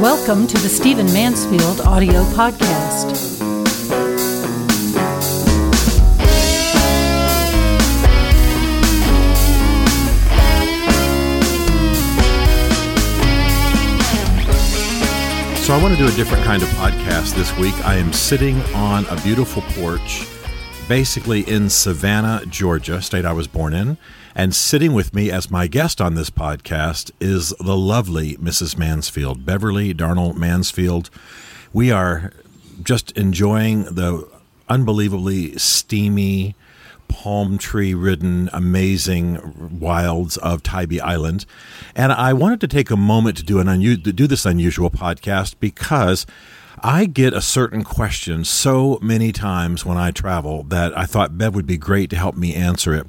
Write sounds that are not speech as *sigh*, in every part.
Welcome to the Stephen Mansfield audio podcast. So, I want to do a different kind of podcast this week. I am sitting on a beautiful porch, basically in Savannah, Georgia, state I was born in. And sitting with me as my guest on this podcast is the lovely Mrs. Mansfield, Beverly Darnall Mansfield. We are just enjoying the unbelievably steamy, palm tree ridden, amazing wilds of Tybee Island. And I wanted to take a moment to do an unu- to do this unusual podcast because I get a certain question so many times when I travel that I thought Bev would be great to help me answer it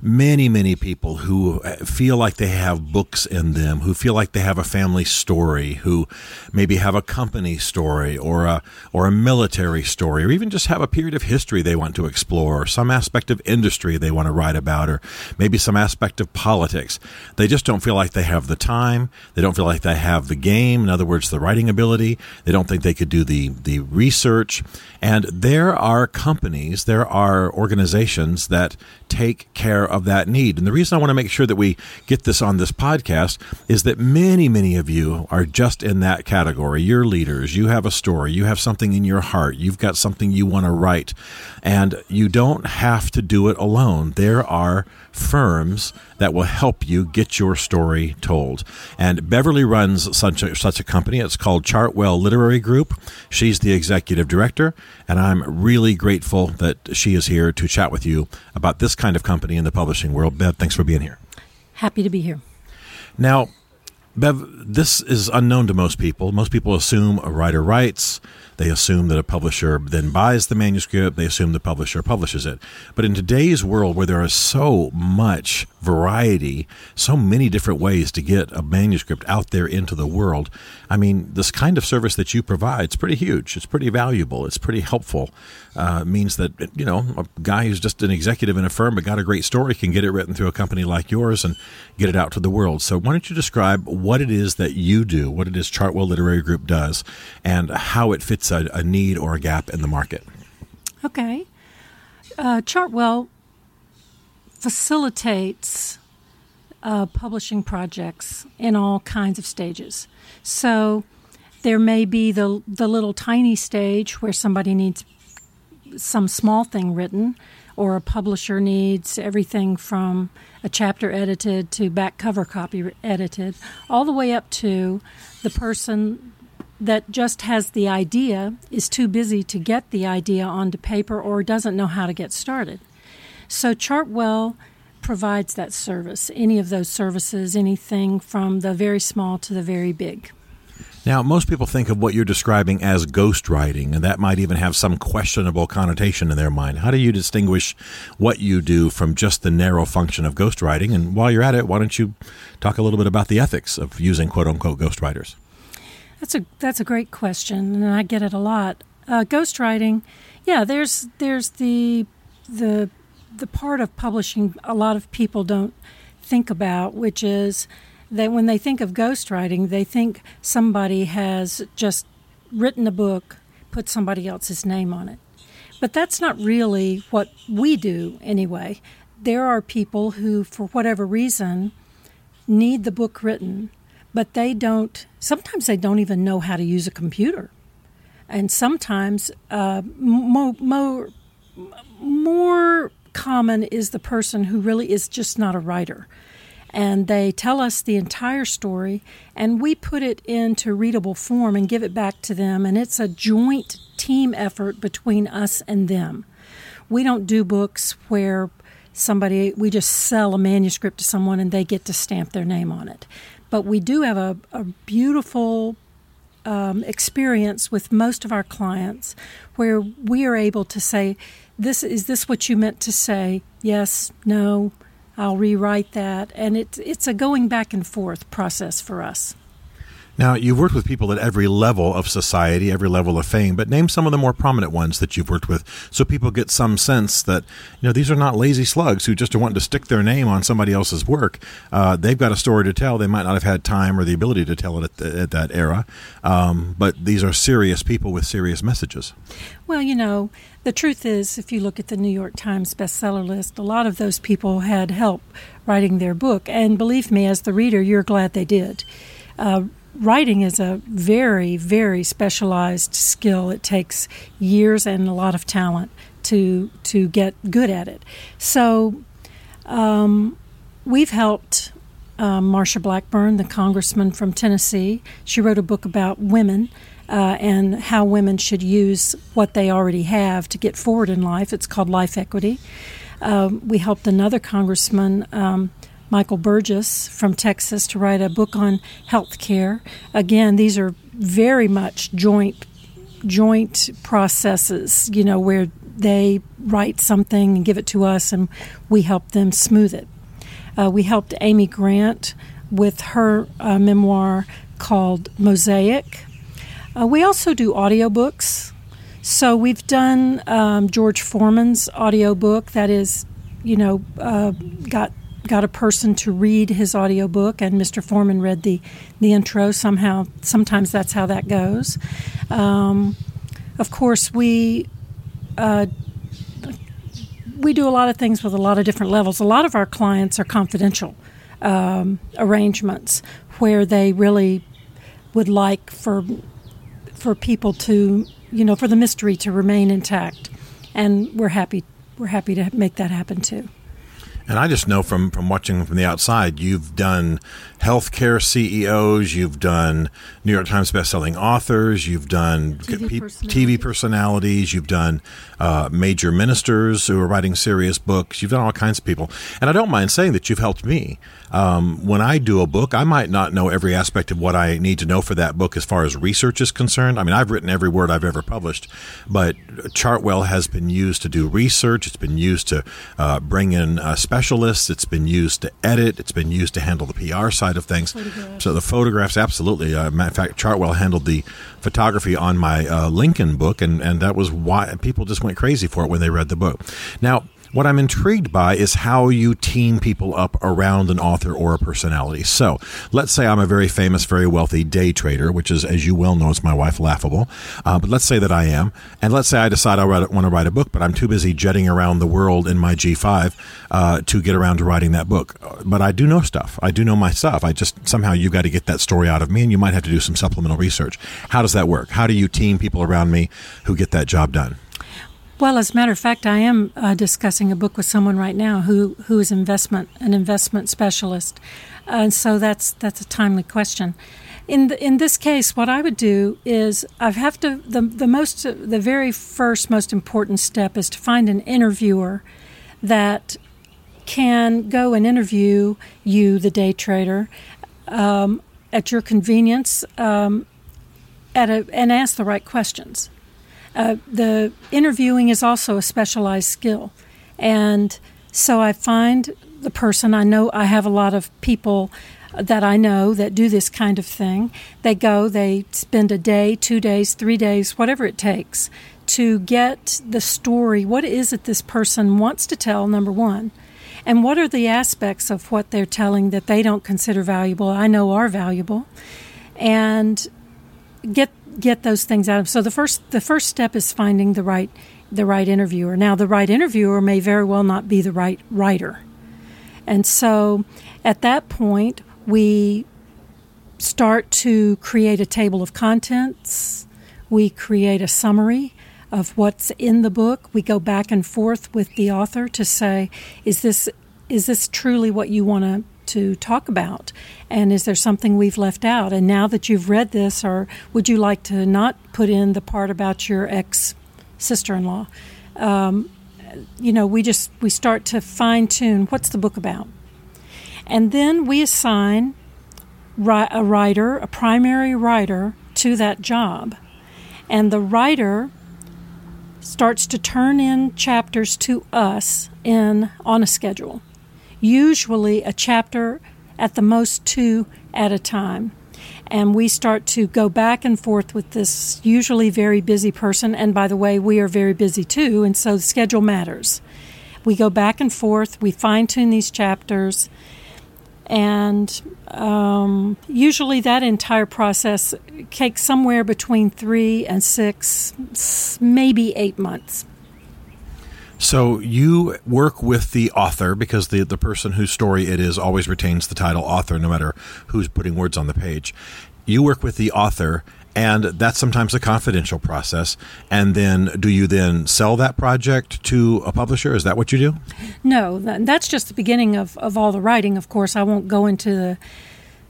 many, many people who uh, feel like they have books in them, who feel like they have a family story, who maybe have a company story or a, or a military story, or even just have a period of history they want to explore, or some aspect of industry they want to write about, or maybe some aspect of politics. They just don't feel like they have the time. They don't feel like they have the game. In other words, the writing ability. They don't think they could do the, the research. And there are companies, there are organizations that take care of that need. And the reason I want to make sure that we get this on this podcast is that many, many of you are just in that category. You're leaders. You have a story. You have something in your heart. You've got something you want to write. And you don't have to do it alone. There are firms that will help you get your story told. And Beverly runs such a, such a company. It's called Chartwell Literary Group. She's the executive director, and I'm really grateful that she is here to chat with you about this kind of company in the publishing world. Bev, thanks for being here. Happy to be here. Now, Bev, this is unknown to most people. Most people assume a writer writes, they assume that a publisher then buys the manuscript. They assume the publisher publishes it. But in today's world where there is so much variety, so many different ways to get a manuscript out there into the world, I mean, this kind of service that you provide is pretty huge. It's pretty valuable. It's pretty helpful. Uh, means that, you know, a guy who's just an executive in a firm but got a great story can get it written through a company like yours and get it out to the world. So why don't you describe what it is that you do, what it is Chartwell Literary Group does, and how it fits a, a need or a gap in the market. Okay. Uh, Chartwell facilitates uh, publishing projects in all kinds of stages. So there may be the the little tiny stage where somebody needs some small thing written, or a publisher needs everything from a chapter edited to back cover copy edited, all the way up to the person that just has the idea is too busy to get the idea onto paper or doesn't know how to get started. So Chartwell provides that service, any of those services, anything from the very small to the very big. Now, most people think of what you're describing as ghostwriting, and that might even have some questionable connotation in their mind. How do you distinguish what you do from just the narrow function of ghostwriting? And while you're at it, why don't you talk a little bit about the ethics of using quote unquote ghostwriters? That's a that's a great question, and I get it a lot. Uh, ghostwriting, yeah, there's there's the the the part of publishing a lot of people don't think about, which is that when they think of ghostwriting, they think somebody has just written a book, put somebody else's name on it. But that's not really what we do anyway. There are people who, for whatever reason, need the book written but they don't, sometimes they don't even know how to use a computer. And sometimes uh, more, more, more common is the person who really is just not a writer. And they tell us the entire story, and we put it into readable form and give it back to them. And it's a joint team effort between us and them. We don't do books where somebody, we just sell a manuscript to someone and they get to stamp their name on it. But we do have a, a beautiful um, experience with most of our clients where we are able to say, "This is this what you meant to say? Yes, no, I'll rewrite that," and it's it's a going back and forth process for us. Now, you've worked with people at every level of society, every level of fame, but name some of the more prominent ones that you've worked with so people get some sense that, you know, these are not lazy slugs who just are wanting to stick their name on somebody else's work. Uh, they've got a story to tell. They might not have had time or the ability to tell it at, the, at that era, um, but these are serious people with serious messages. Well, you know, the truth is, if you look at the New York Times bestseller list, a lot of those people had help writing their book. And believe me, as the reader, you're glad they did. Uh, writing is a very, very specialized skill. It takes years and a lot of talent to to get good at it. So um, we've helped um, Marsha Blackburn, the congressman from Tennessee. She wrote a book about women. Uh, and how women should use what they already have to get forward in life. It's called Life Equity. Um, we helped another congressman, um, Michael Burgess from Texas to write a book on health care. Again, these are very much joint joint processes, you know, where they write something and give it to us and we help them smooth it. Uh, we helped Amy Grant with her uh, memoir called Mosaic. Uh, we also do audiobooks. So we've done um, George Foreman's audiobook that is, you know, uh, got got a person to read his audiobook and Mr. Foreman read the, the intro. Somehow sometimes that's how that goes. Um, of course we uh, we do a lot of things with a lot of different levels. A lot of our clients are confidential um, arrangements where they really would like for for people to you know for the mystery to remain intact. And we're happy we're happy to make that happen too and I just know from, from watching from the outside, you've done healthcare CEOs, you've done New York Times bestselling authors, you've done TV, personalities. TV personalities, you've done uh, major ministers who are writing serious books, you've done all kinds of people. And I don't mind saying that you've helped me. Um, when I do a book, I might not know every aspect of what I need to know for that book as far as research is concerned. I mean, I've written every word I've ever published, but Chartwell has been used to do research, it's been used to uh, bring in uh, specialists, it's been used to edit, it's been used to handle the PR side of things. So the photographs, absolutely. Uh, matter of fact, Chartwell handled the photography on my uh, Lincoln book, and, and that was why people just went crazy for it when they read the book. Now, what I'm intrigued by is how you team people up around an author or a personality. So let's say I'm a very famous, very wealthy day trader, which is, as you well know, it's my wife, laughable. Uh, but let's say that I am. And let's say I decide I want to write a book, but I'm too busy jetting around the world in my G5 uh, to get around to writing that book. But I do know stuff. I do know my stuff. I just somehow you've got to get that story out of me, and you might have to do some supplemental research. How does that work? How do you team people around me who get that job done? Well, as a matter of fact, I am uh, discussing a book with someone right now who, who is investment an investment specialist, and so that's that's a timely question. In the, in this case, what I would do is I have to the the most the very first most important step is to find an interviewer that can go and interview you, the day trader, um, at your convenience, um, at a, and ask the right questions. Uh, the interviewing is also a specialized skill. And so I find the person, I know I have a lot of people that I know that do this kind of thing. They go, they spend a day, two days, three days, whatever it takes to get the story. What is it this person wants to tell, number one? And what are the aspects of what they're telling that they don't consider valuable, I know are valuable? And get get those things out of. So the first the first step is finding the right the right interviewer. Now the right interviewer may very well not be the right writer. And so at that point we start to create a table of contents. We create a summary of what's in the book. We go back and forth with the author to say, is this is this truly what you want to to talk about? And is there something we've left out? And now that you've read this, or would you like to not put in the part about your ex sister in law? Um, you know, we just we start to fine tune what's the book about, and then we assign a writer, a primary writer, to that job, and the writer starts to turn in chapters to us in on a schedule usually a chapter at the most two at a time. And we start to go back and forth with this usually very busy person. And by the way, we are very busy too, and so the schedule matters. We go back and forth, we fine tune these chapters, and um, usually that entire process takes somewhere between three and six, maybe eight months. So you work with the author because the the person whose story it is always retains the title author, no matter who's putting words on the page. You work with the author, and that's sometimes a confidential process. And then, do you then sell that project to a publisher? Is that what you do? No, that's just the beginning of, of all the writing. Of course, I won't go into the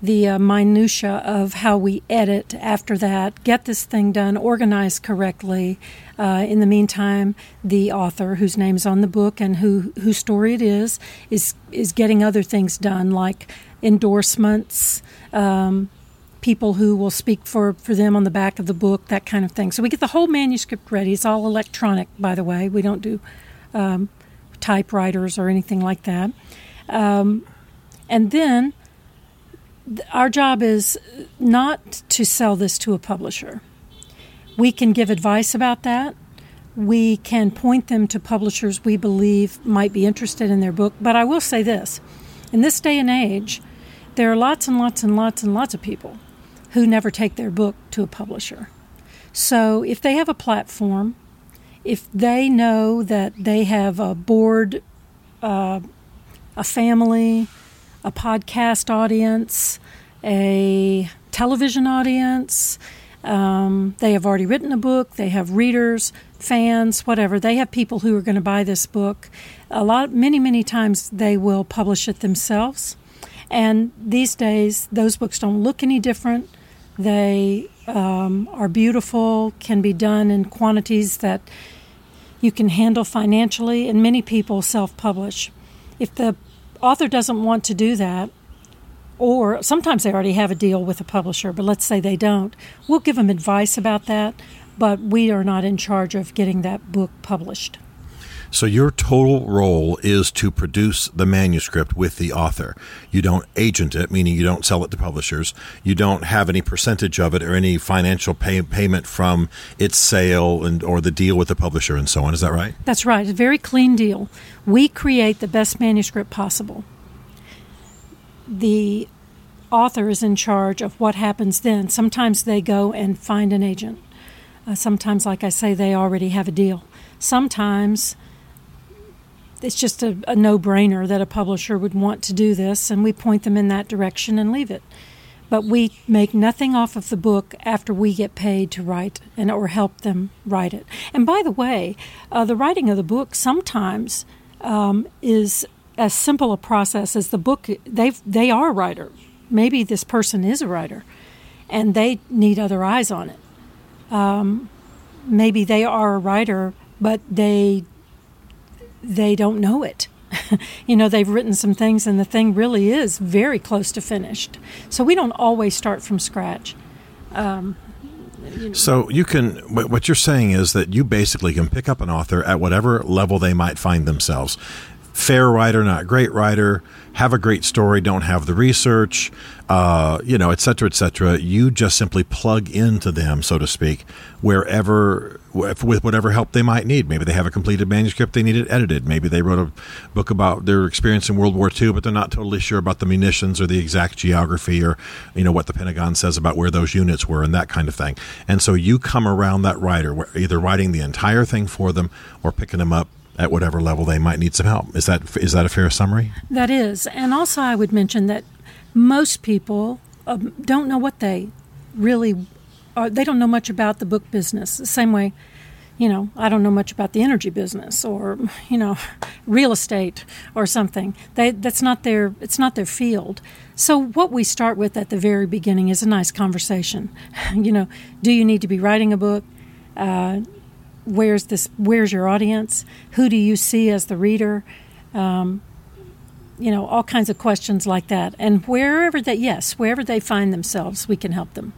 the uh, minutia of how we edit after that, get this thing done, organized correctly. Uh, in the meantime, the author, whose name's on the book and who whose story it is, is is getting other things done like endorsements. Um, people who will speak for, for them on the back of the book, that kind of thing. So we get the whole manuscript ready. It's all electronic, by the way. We don't do um, typewriters or anything like that. Um, and then our job is not to sell this to a publisher. We can give advice about that. We can point them to publishers we believe might be interested in their book. But I will say this in this day and age, there are lots and lots and lots and lots of people who never take their book to a publisher. So if they have a platform, if they know that they have a board, uh, a family, a podcast audience, a television audience. Um, they have already written a book. They have readers, fans, whatever. They have people who are going to buy this book. A lot, many, many times they will publish it themselves. And these days, those books don't look any different. They um, are beautiful, can be done in quantities that you can handle financially, and many people self publish. If the author doesn't want to do that, or sometimes they already have a deal with a publisher, but let's say they don't, we'll give them advice about that, but we are not in charge of getting that book published. So your total role is to produce the manuscript with the author. You don't agent it, meaning you don't sell it to publishers. You don't have any percentage of it or any financial pay- payment from its sale and or the deal with the publisher and so on. Is that right? That's right. A very clean deal. We create the best manuscript possible. The author is in charge of what happens then. Sometimes they go and find an agent. Uh, sometimes, like I say, they already have a deal. Sometimes it's just a, a no brainer that a publisher would want to do this, and we point them in that direction and leave it. But we make nothing off of the book after we get paid to write and or help them write it. And by the way, uh, the writing of the book sometimes um, is as simple a process as the book. They they are a writer. Maybe this person is a writer, and they need other eyes on it. Um, maybe they are a writer, but they they don't know it. *laughs* you know, they've written some things and the thing really is very close to finished. So we don't always start from scratch. Um. So you can, what you're saying is that you basically can pick up an author at whatever level they might find themselves fair writer, not great writer, have a great story, don't have the research, uh, you know, et cetera, et cetera. You just simply plug into them, so to speak, wherever, with whatever help they might need. Maybe they have a completed manuscript, they need it edited. Maybe they wrote a book about their experience in World War II, but they're not totally sure about the munitions or the exact geography or, you know, what the Pentagon says about where those units were and that kind of thing. And so you come around that writer, either writing the entire thing for them or picking them up at whatever level they might need some help. Is that is that a fair summary? That is, and also I would mention that most people um, don't know what they really are. They don't know much about the book business. The same way, you know, I don't know much about the energy business or *laughs* you know, real estate or something. They that's not their it's not their field. So what we start with at the very beginning is a nice conversation. *laughs* you know, do you need to be writing a book? Uh, where's this where's your audience? Who do you see as the reader? Um, you know all kinds of questions like that. And wherever that yes wherever they find themselves we can help them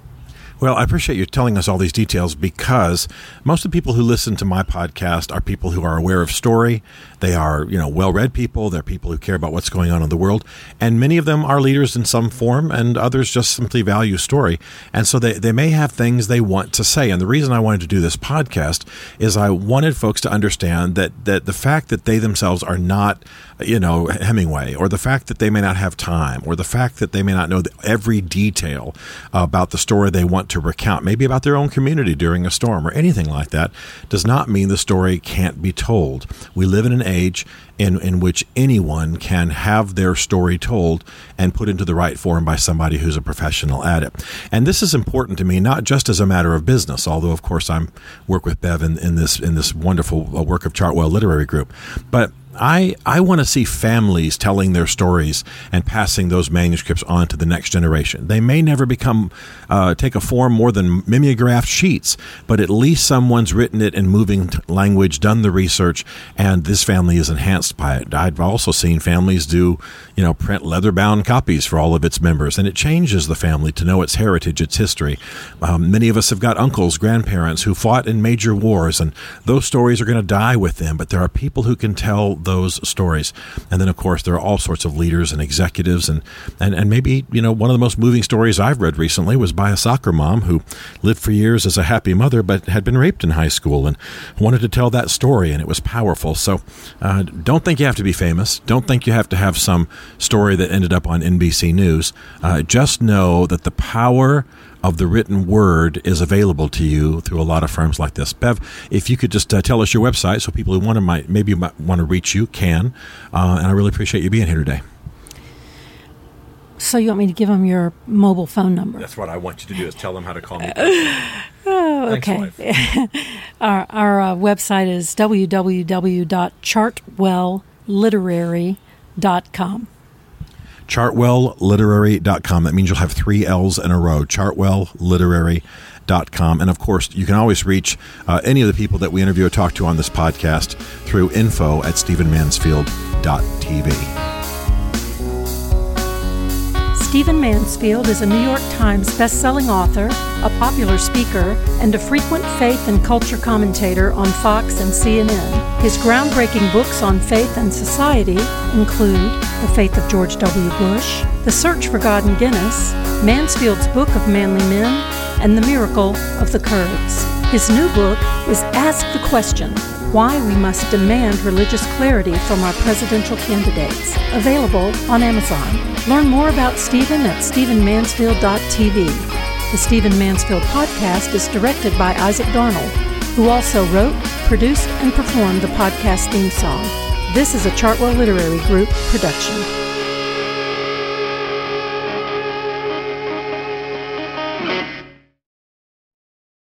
Well, I appreciate you telling us all these details because most of the people who listen to my podcast are people who are aware of story. They are, you know, well-read people. They're people who care about what's going on in the world, and many of them are leaders in some form, and others just simply value story. And so they, they may have things they want to say. And the reason I wanted to do this podcast is I wanted folks to understand that that the fact that they themselves are not, you know, Hemingway, or the fact that they may not have time, or the fact that they may not know every detail about the story they want to recount, maybe about their own community during a storm or anything like that, does not mean the story can't be told. We live in an age in, in which anyone can have their story told and put into the right form by somebody who's a professional at it. And this is important to me, not just as a matter of business, although of course I'm work with Bev in, in this in this wonderful uh, work of Chartwell Literary Group, but I, I want to see families telling their stories and passing those manuscripts on to the next generation. They may never become uh, take a form more than mimeographed sheets, but at least someone's written it in moving language, done the research, and this family is enhanced by it. I've also seen families do, you know, print leather bound copies for all of its members, and it changes the family to know its heritage, its history. Um, many of us have got uncles, grandparents who fought in major wars, and those stories are going to die with them. But there are people who can tell those stories. And then, of course, there are all sorts of leaders and executives. And, and, and maybe, you know, one of the most moving stories I've read recently was by a soccer mom who lived for years as a happy mother, but had been raped in high school and wanted to tell that story. And it was powerful. So uh, don't think you have to be famous. Don't think you have to have some story that ended up on NBC News. Uh, just know that the power of the written word is available to you through a lot of firms like this. Bev, if you could just uh, tell us your website so people who want to might maybe might want to reach you can, uh, and I really appreciate you being here today. So you want me to give them your mobile phone number? That's what I want you to do is tell them how to call me. *laughs* oh, okay. *laughs* our our uh, website is www.chartwellliterary.com chartwellliterary.com. That means you'll have three L's in a row. Chartwellliterary.com. And of course, you can always reach uh, any of the people that we interview or talk to on this podcast through info at stephenmansfield.tv. Stephen Mansfield is a New York Times best-selling author, a popular speaker, and a frequent faith and culture commentator on Fox and CNN. His groundbreaking books on faith and society include The Faith of George W. Bush, The Search for God in Guinness, Mansfield's Book of Manly Men, and The Miracle of the Kurds. His new book is Ask the Question Why We Must Demand Religious Clarity from Our Presidential Candidates, available on Amazon. Learn more about Stephen at StephenMansfield.tv. The Stephen Mansfield podcast is directed by Isaac Darnall, who also wrote, produced, and performed the podcast theme song. This is a Chartwell Literary Group production.